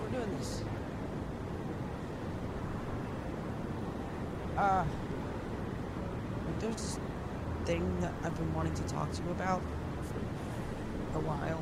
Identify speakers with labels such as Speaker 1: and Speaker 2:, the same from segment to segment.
Speaker 1: we're doing this. Uh, there's this thing that I've been wanting to talk to you about for a while.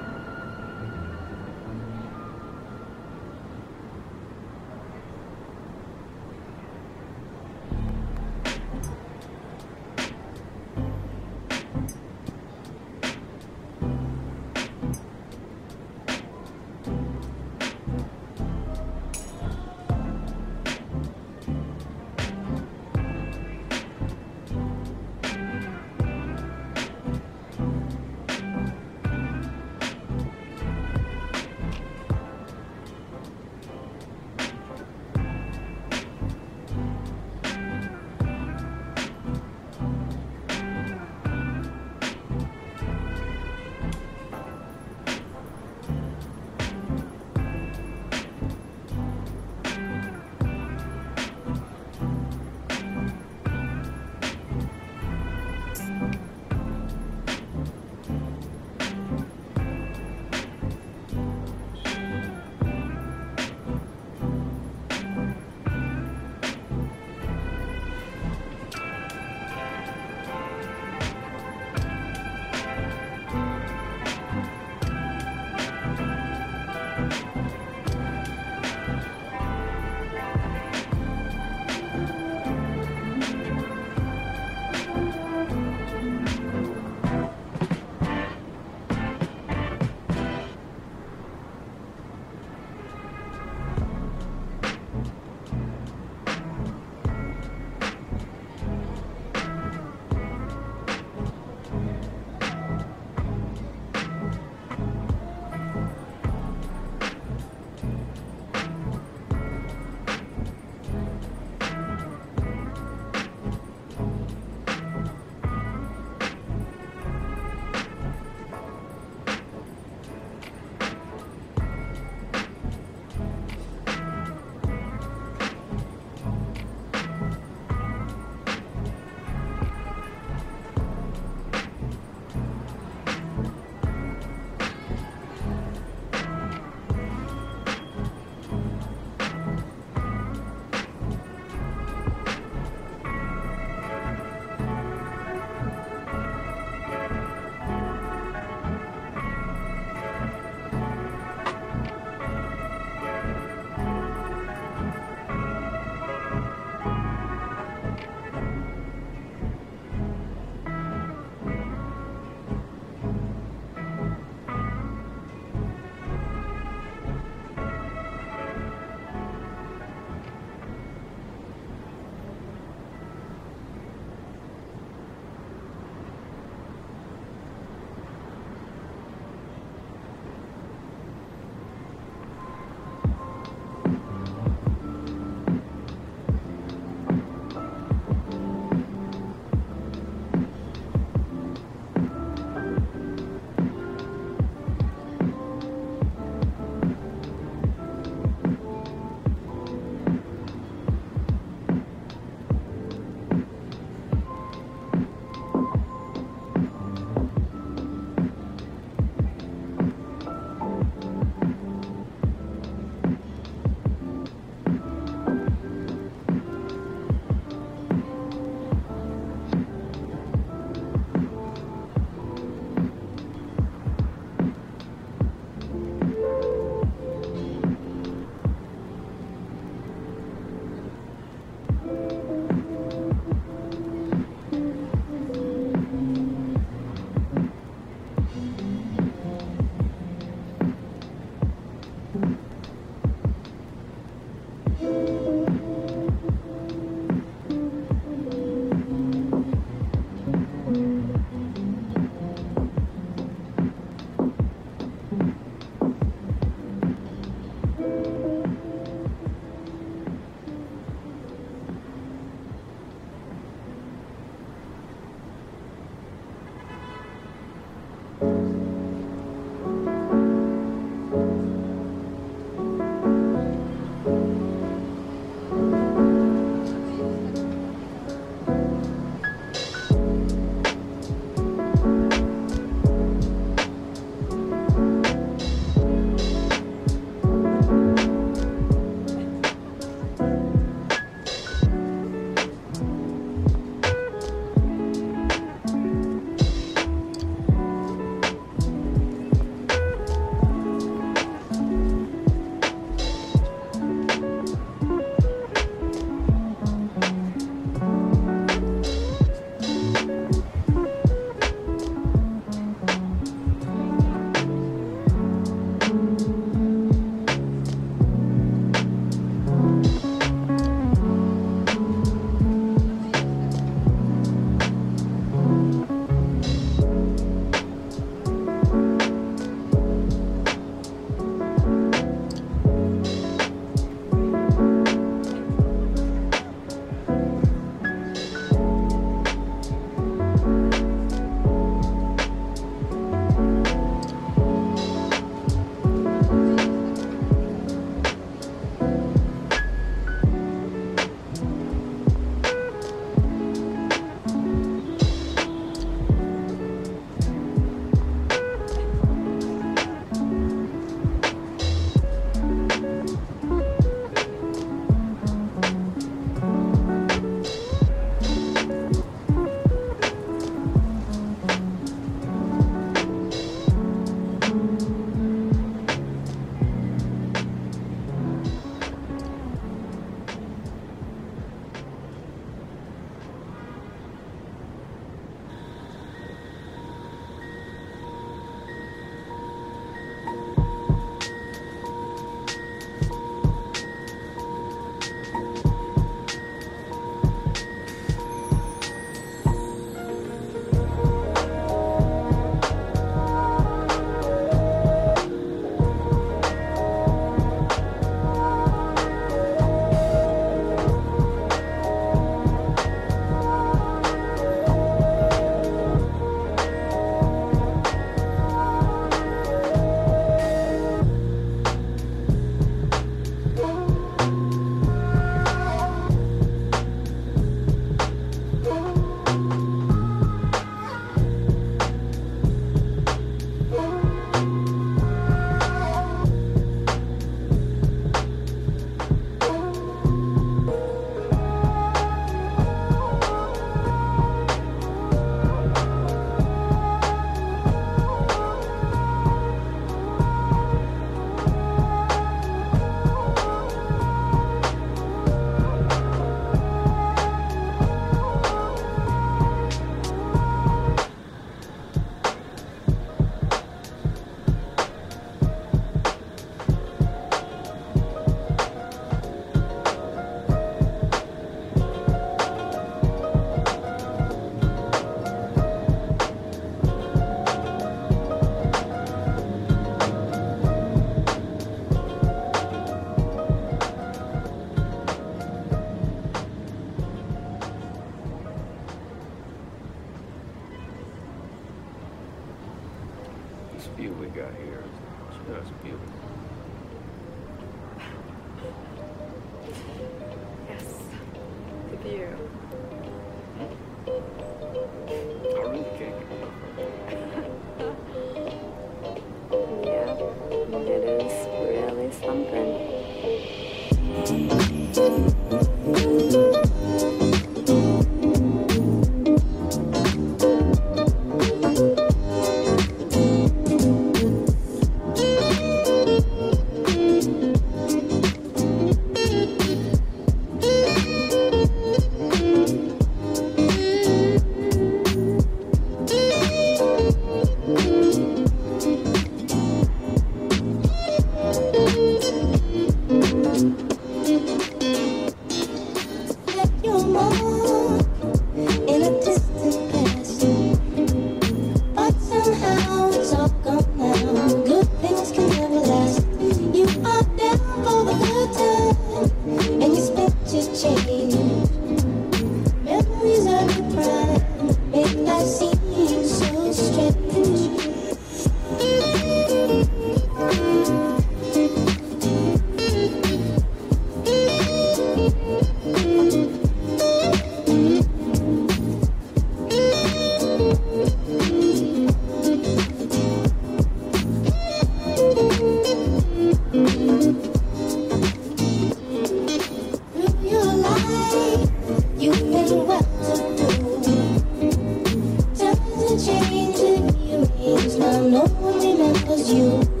Speaker 2: No one remembers you.